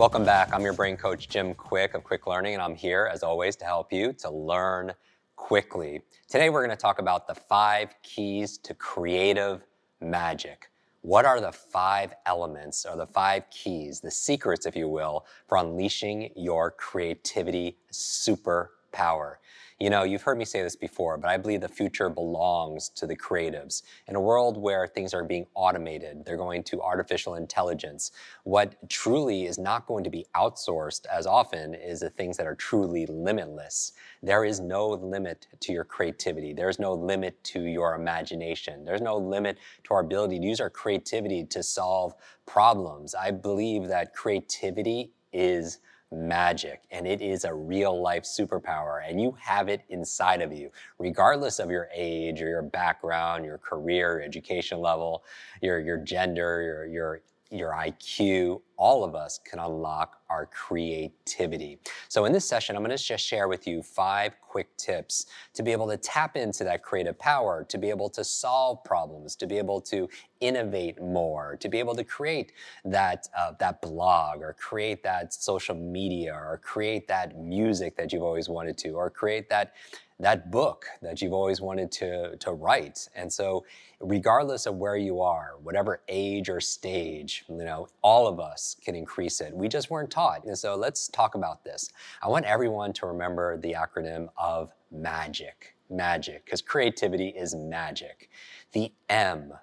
Welcome back. I'm your brain coach, Jim Kwik of Kwik Learning, and I'm here, as always, to help you to learn quickly. Today, we're going to talk about the five keys to creative magic. What are the five elements or the five keys, the secrets, if you will, for unleashing your creativity superpower? You know, you've heard me say this before, but I believe the future belongs to the creatives. In a world where things are being automated, they're going to artificial intelligence. What truly is not going to be outsourced as often is the things that are truly limitless. There is no limit to your creativity. There's no limit to your imagination. There's no limit to our ability to use our creativity to solve problems. I believe that creativity is magic and it is a real life superpower and you have it inside of you regardless of your age or your background your career education level your your gender your your your IQ, all of us can unlock our creativity. So, in this session, I'm going to just share with you five Kwik tips to be able to tap into that creative power, to be able to solve problems, to be able to innovate more, to be able to create that, uh, that blog or create that social media or create that music that you've always wanted to, or create that that book that you've always wanted to, to write. And so, regardless of where you are, whatever age or stage, you know, all of us can increase it. We just weren't taught. And so, let's talk about this. I want everyone to remember the acronym of MAGIC. Magic, because creativity is magic. The M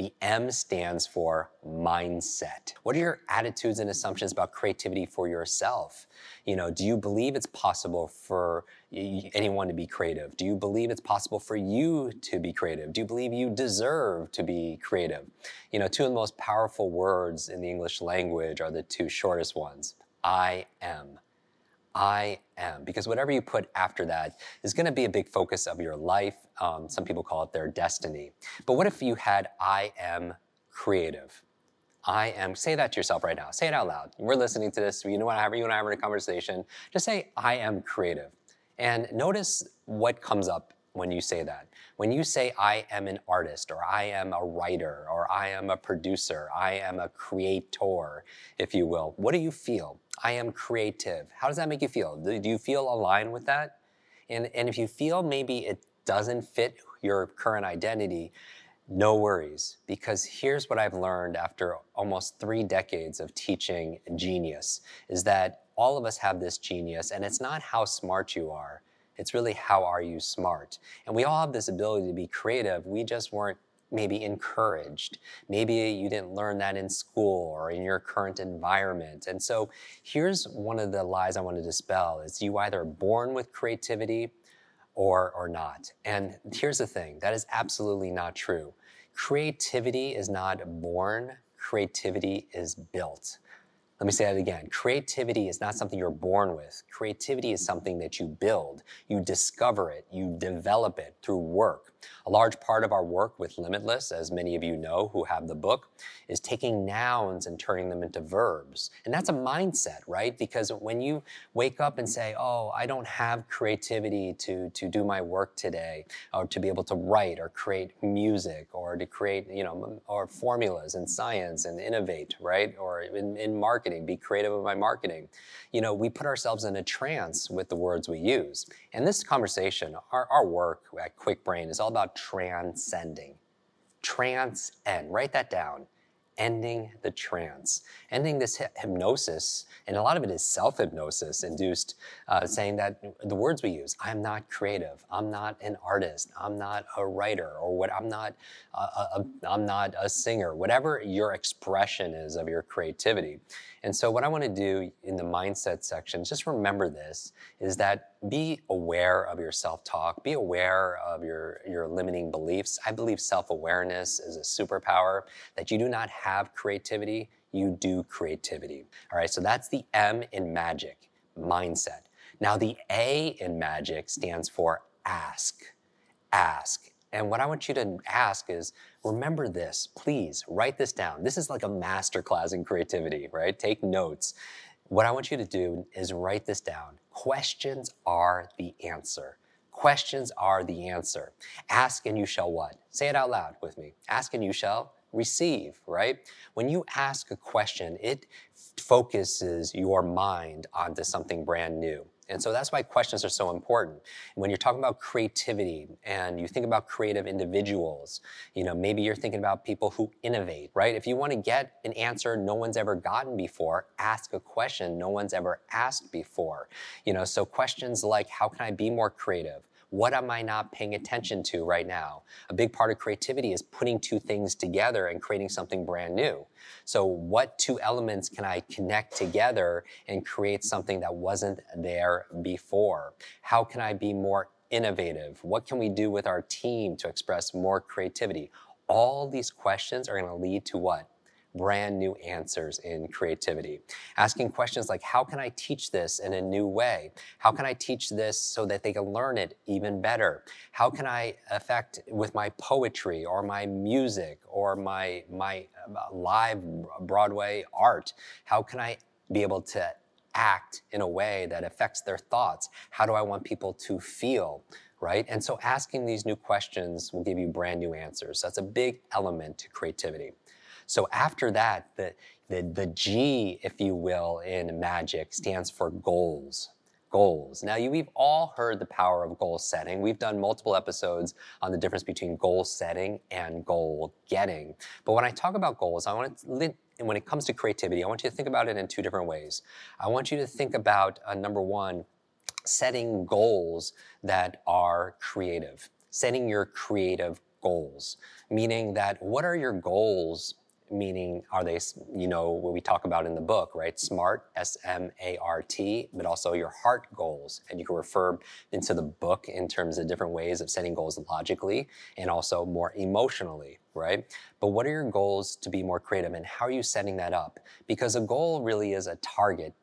the M stands for mindset. What are your attitudes and assumptions about creativity for yourself? You know, do you believe it's possible for anyone to be creative? Do you believe it's possible for you to be creative? Do you believe you deserve to be creative? You know, two of the most powerful words in the English language are the two shortest ones I am. I am. Because whatever you put after that is going to be a big focus of your life. Um, some people call it their destiny. But what if you had I am creative? I am, say that to yourself right now. Say it out loud. We're listening to this. You know what, you and I are having a conversation. Just say, I am creative. And notice what comes up when you say that. When you say, I am an artist, or I am a writer, or I am a producer, I am a creator, if you will, what do you feel? I am creative. How does that make you feel? Do you feel aligned with that? And, and if you feel maybe it doesn't fit your current identity, no worries, because here's what I've learned after almost three decades of teaching genius is that all of us have this genius, and it's not how smart you are, it's really how are you smart. And we all have this ability to be creative, we just weren't maybe encouraged. Maybe you didn't learn that in school or in your current environment. And so here's one of the lies I want to dispel is you either born with creativity or or not. And here's the thing, that is absolutely not true. Creativity is not born, creativity is built. Let me say that again. Creativity is not something you're born with. Creativity is something that you build. You discover it. You develop it through work. A large part of our work with Limitless, as many of you know who have the book, is taking nouns and turning them into verbs. And that's a mindset, right? Because when you wake up and say, oh, I don't have creativity to, to do my work today, or to be able to write or create music, or to create, you know, or formulas in science and innovate, right? Or in, in marketing, be creative with my marketing. You know, we put ourselves in a trance with the words we use. And this conversation, our, our work at Kwik Brain is all about transcending. Transcend. Write that down. Ending the trance, ending this hypnosis, and a lot of it is self hypnosis induced, uh, saying that the words we use I'm not creative, I'm not an artist, I'm not a writer, or what I'm not, a, a, I'm not a singer, whatever your expression is of your creativity. And so, what I want to do in the mindset section, just remember this, is that be aware of your self talk, be aware of your, your limiting beliefs. I believe self awareness is a superpower, that you do not have creativity, you do creativity. All right, so that's the M in magic, mindset. Now, the A in magic stands for ask. Ask. And what I want you to ask is remember this, please write this down. This is like a masterclass in creativity, right? Take notes. What I want you to do is write this down. Questions are the answer. Questions are the answer. Ask and you shall what? Say it out loud with me. Ask and you shall receive, right? When you ask a question, it focuses your mind onto something brand new. And so that's why questions are so important. When you're talking about creativity and you think about creative individuals, you know, maybe you're thinking about people who innovate, right? If you want to get an answer no one's ever gotten before, ask a question no one's ever asked before. You know, so questions like how can I be more creative? What am I not paying attention to right now? A big part of creativity is putting two things together and creating something brand new. So, what two elements can I connect together and create something that wasn't there before? How can I be more innovative? What can we do with our team to express more creativity? All these questions are going to lead to what? Brand new answers in creativity. Asking questions like, how can I teach this in a new way? How can I teach this so that they can learn it even better? How can I affect with my poetry or my music or my, my uh, live Broadway art? How can I be able to act in a way that affects their thoughts? How do I want people to feel? Right? And so asking these new questions will give you brand new answers. That's a big element to creativity. So after that, the, the, the G, if you will, in magic stands for goals. Goals. Now, you, we've all heard the power of goal setting. We've done multiple episodes on the difference between goal setting and goal getting. But when I talk about goals, I want to, and when it comes to creativity, I want you to think about it in two different ways. I want you to think about uh, number one, setting goals that are creative, setting your creative goals, meaning that what are your goals meaning are they, you know, what we talk about in the book, right? SMART, S M A R T, but also your heart goals. And you can refer into the book in terms of different ways of setting goals logically and also more emotionally, right? But what are your goals to be more creative and how are you setting that up? Because a goal really is a target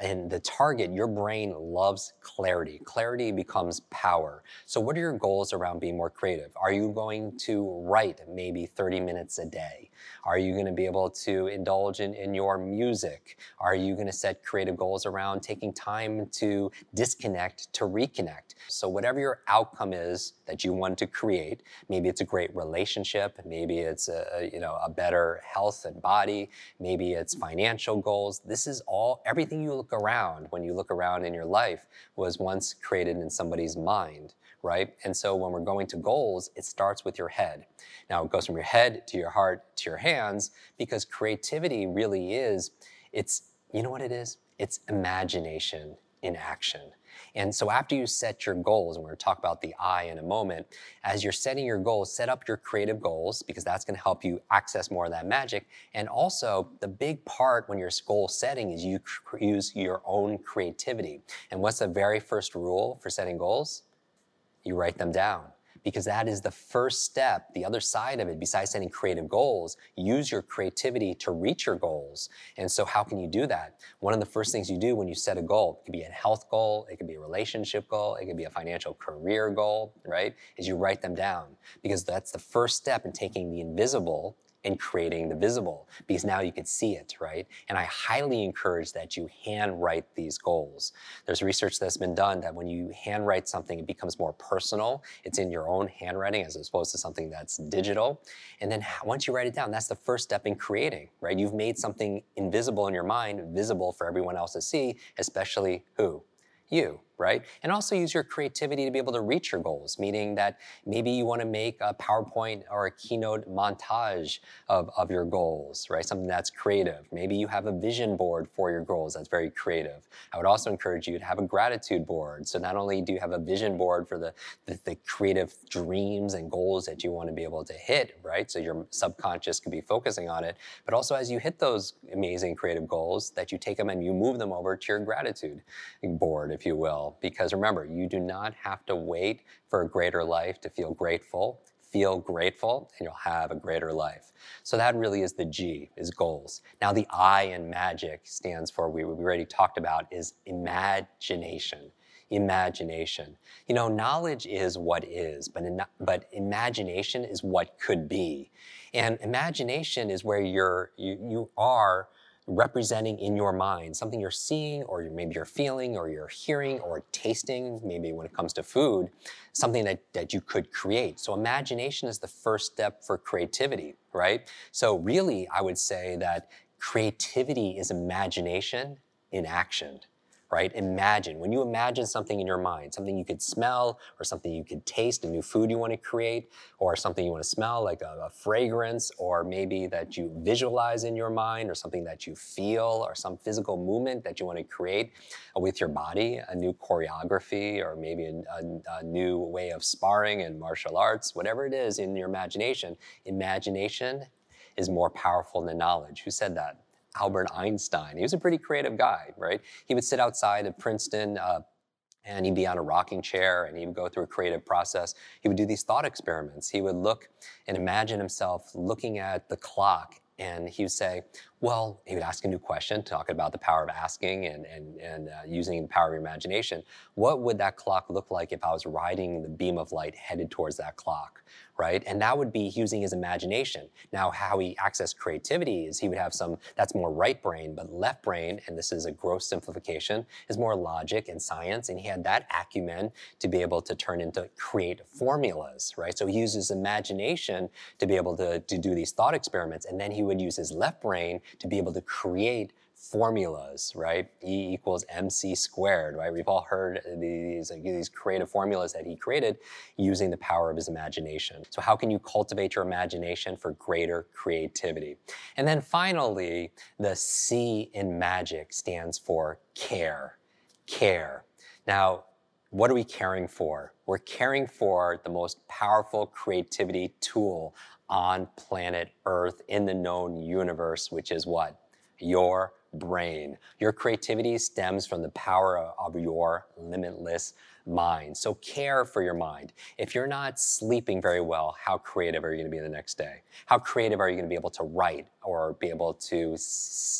and the target, your brain loves clarity. Clarity becomes power. So, what are your goals around being more creative? Are you going to write maybe 30 minutes a day? Are you going to be able to indulge in, in your music? Are you going to set creative goals around taking time to disconnect to reconnect? So, whatever your outcome is that you want to create, maybe it's a great relationship, maybe it's a, you know, a better health and body, maybe it's financial goals. This is all, everything you look around, when you look around in your life, was once created in somebody's mind right? And so when we're going to goals, it starts with your head. Now it goes from your head to your heart to your hands because creativity really is, it's, you know what it is? It's imagination in action. And so after you set your goals, and we're going to talk about the I in a moment, as you're setting your goals, set up your creative goals because that's going to help you access more of that magic. And also, the big part when you're goal setting is you use your own creativity. And what's the very first rule for setting goals? you write them down because that is the first step. The other side of it, besides setting creative goals, use your creativity to reach your goals. And so, how can you do that? One of the first things you do when you set a goal, it could be a health goal, it could be a relationship goal, it could be a financial career goal, right? Is you write them down because that's the first step in taking the invisible and creating the visible because now you could see it, right? And I highly encourage that you handwrite these goals. There's research that's been done that when you handwrite something, it becomes more personal. It's in your own handwriting as opposed to something that's digital. And then once you write it down, that's the first step in creating, right? You've made something invisible in your mind visible for everyone else to see, especially who? You right? And also use your creativity to be able to reach your goals, meaning that maybe you want to make a PowerPoint or a keynote montage of, of your goals, right? Something that's creative. Maybe you have a vision board for your goals that's very creative. I would also encourage you to have a gratitude board. So not only do you have a vision board for the, the, the creative dreams and goals that you want to be able to hit, right? So your subconscious could be focusing on it, but also as you hit those amazing creative goals, that you take them and you move them over to your gratitude board, if you will. Because remember, you do not have to wait for a greater life to feel grateful feel grateful and you'll have a greater life. So that really is the G, is goals. Now the I in magic stands for, we, we already talked about, is imagination. Imagination. You know, knowledge is what is, but, in, but imagination is what could be. And imagination is where you're, you, you are representing in your mind something you're seeing or maybe you're feeling or you're hearing or tasting maybe when it comes to food something that, that you could create. So imagination is the first step for creativity right? So really i would say that creativity is imagination in action right? Imagine. When you imagine something in your mind, something you could smell or something you could taste, a new food you want to create, or something you want to smell like a, a, fragrance, or maybe that you visualize in your mind, or something that you feel, or some physical movement that you want to create with your body, a new choreography, or maybe a, a, a new way of sparring in martial arts, whatever it is in your imagination. Imagination is more powerful than knowledge. Who said that? Albert Einstein. He was a pretty creative guy, right? He would sit outside of Princeton uh, and he'd be on a rocking chair and he would go through a creative process. He would do these thought experiments. He would look and imagine himself looking at the clock and he would say, well, he would ask a new question, talk about the power of asking and, and, and uh, using the power of your imagination. What would that clock look like if I was riding the beam of light headed towards that clock? Right? And that would be using his imagination. Now, how he accessed creativity is he would have some, that's more right brain, but left brain, and this is a gross simplification, is more logic and science. And he had that acumen to be able to turn into create formulas, right? So he uses imagination to be able to, to do these thought experiments. And then he would use his left brain to be able to create formulas, right? E equals mc squared, right? We've all heard these, these creative formulas that he created using the power of his imagination. So how can you cultivate your imagination for greater creativity? And then finally, the C in magic stands for care. Care. Now, what are we caring for? We're caring for the most powerful creativity tool on planet Earth in the known universe, which is what? Your brain. Your creativity stems from the power of your limitless mind. So care for your mind. If you're not sleeping very well, how creative are you going to be the next day? How creative are you going to be able to write or be able to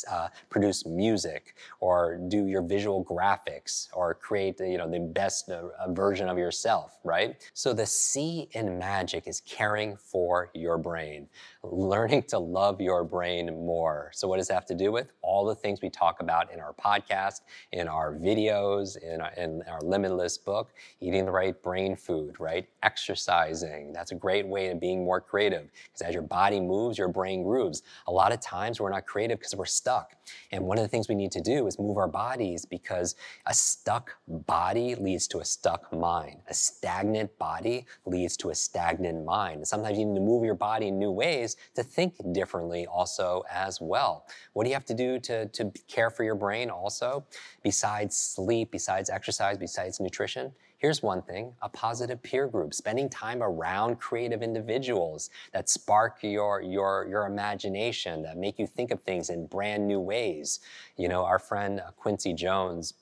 uh, produce music or do your visual graphics or create you know the best uh, version of yourself, right? So the C in magic is caring for your brain, learning to love your brain more. So what does that have to do with? All the things we talk about in our podcast, in our videos, in our, in our limitless book eating the right brain food, right? Exercising. That's a great way of being more creative because as your body moves, your brain grooves. A lot of times we're not creative because we're stuck. And one of the things we need to do is move our bodies because a stuck body leads to a stuck mind. A stagnant body leads to a stagnant mind. And sometimes you need to move your body in new ways to think differently also as well. What do you have to do to, to care for your brain also? Besides sleep, besides exercise, besides nutrition, Here's one thing, a positive peer group, spending time around creative individuals that spark your, your, your imagination, that make you think of things in brand new ways. You know, our friend uh, Quincy Jones,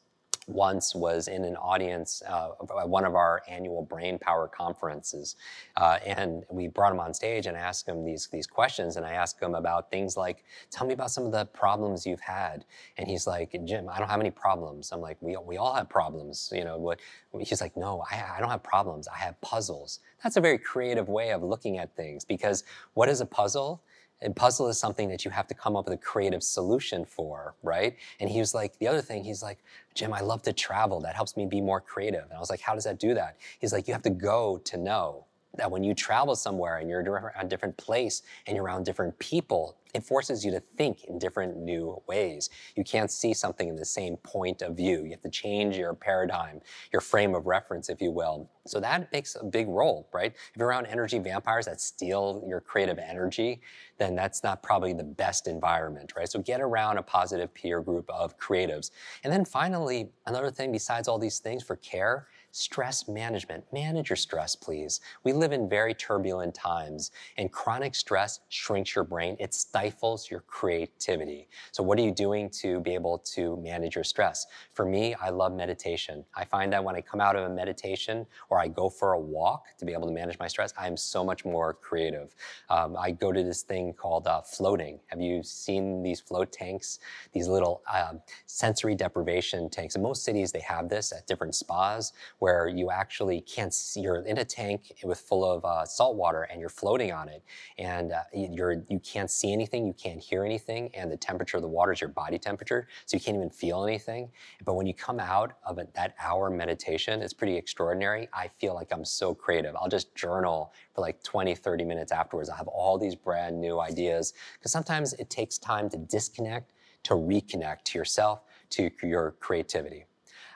once was in an audience uh, at one of our annual brain power conferences uh, and we brought him on stage and asked him these, these questions and i asked him about things like tell me about some of the problems you've had. And he's like jim i don't have any problems. I'm like we, we all have problems you know what? He's like no I, I don't have problems. I have puzzles. That's a very creative way of looking at things because what is a puzzle and puzzle is something that you have to come up with a creative solution for, right? And he was like, the other thing, he's like, Jim, I love to travel. That helps me be more creative. And I was like, how does that do that? He's like, you have to go to know. That when you travel somewhere and you're in a different place and you're around different people, it forces you to think in different new ways. You can't see something in the same point of view. You have to change your paradigm, your frame of reference, if you will. So that makes a big role, right? If you're around energy vampires that steal your creative energy, then that's not probably the best environment, right? So get around a positive peer group of creatives. And then finally, another thing besides all these things for care Stress management. Manage your stress, please. We live in very turbulent times, and chronic stress shrinks your brain. It stifles your creativity. So, what are you doing to be able to manage your stress? For me, I love meditation. I find that when I come out of a meditation or I go for a walk to be able to manage my stress, I am so much more creative. Um, I go to this thing called uh, floating. Have you seen these float tanks? These little uh, sensory deprivation tanks. In most cities, they have this at different spas where you actually can't see, you're in a tank with full of uh, salt water and you're floating on it and uh, you're, you can't see anything, you can't hear anything, and the temperature of the water is your body temperature, so you can't even feel anything. But when you come out of that hour meditation, it's pretty extraordinary. I feel like I'm so creative. I'll just journal for like 20, 30 minutes afterwards. I have all these brand new ideas because sometimes it takes time to disconnect, to reconnect to yourself, to your creativity.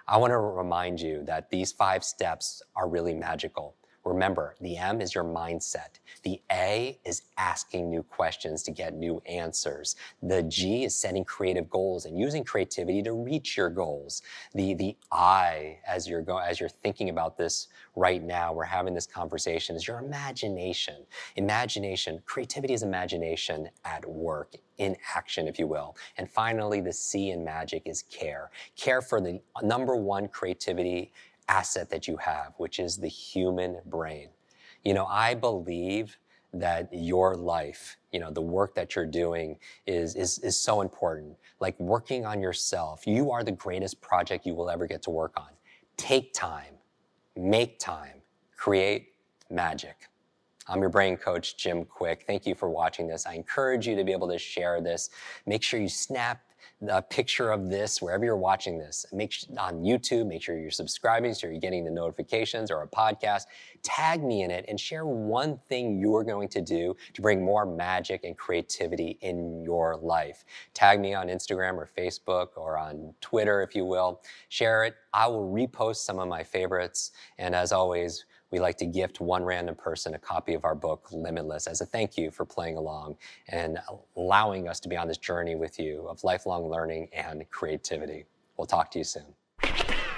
I want to remind you that these five steps are really magical. Remember, the M is your mindset. The A is asking new questions to get new answers. The G is setting creative goals and using creativity to reach your goals. The, the I, as you're going, as you're thinking about this right now, we're having this conversation, is your imagination. Imagination, creativity is imagination at work, in action, if you will. And finally, the C in magic is care. Care for the number one creativity asset that you have, which is the human brain. You know, I believe that your life, you know, the work that you're doing is, is, is so important. Like working on yourself, you are the greatest project you will ever get to work on. Take time, make time, create magic. I'm your brain coach, Jim Kwik. Thank you for watching this. I encourage you to be able to share this. Make sure you snap a picture of this wherever you're watching this. Make sure, on YouTube, make sure you're subscribing so you're getting the notifications or a podcast. Tag me in it and share one thing you're going to do to bring more magic and creativity in your life. Tag me on Instagram or Facebook or on Twitter, if you will. Share it. I will repost some of my favorites. And as always, we like to gift one random person a copy of our book, Limitless, as a thank you for playing along and allowing us to be on this journey with you of lifelong learning and creativity. We'll talk to you soon.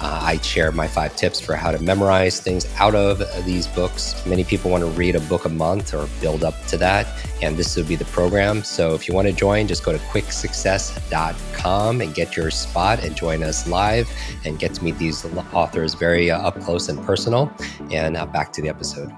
Uh, I share my five tips for how to memorize things out of these books. Many people want to read a book a month or build up to that, and this would be the program. So if you want to join, just go to kwiksuccess.com and get your spot and join us live and get to meet these authors very uh, up close and personal. And uh, back to the episode.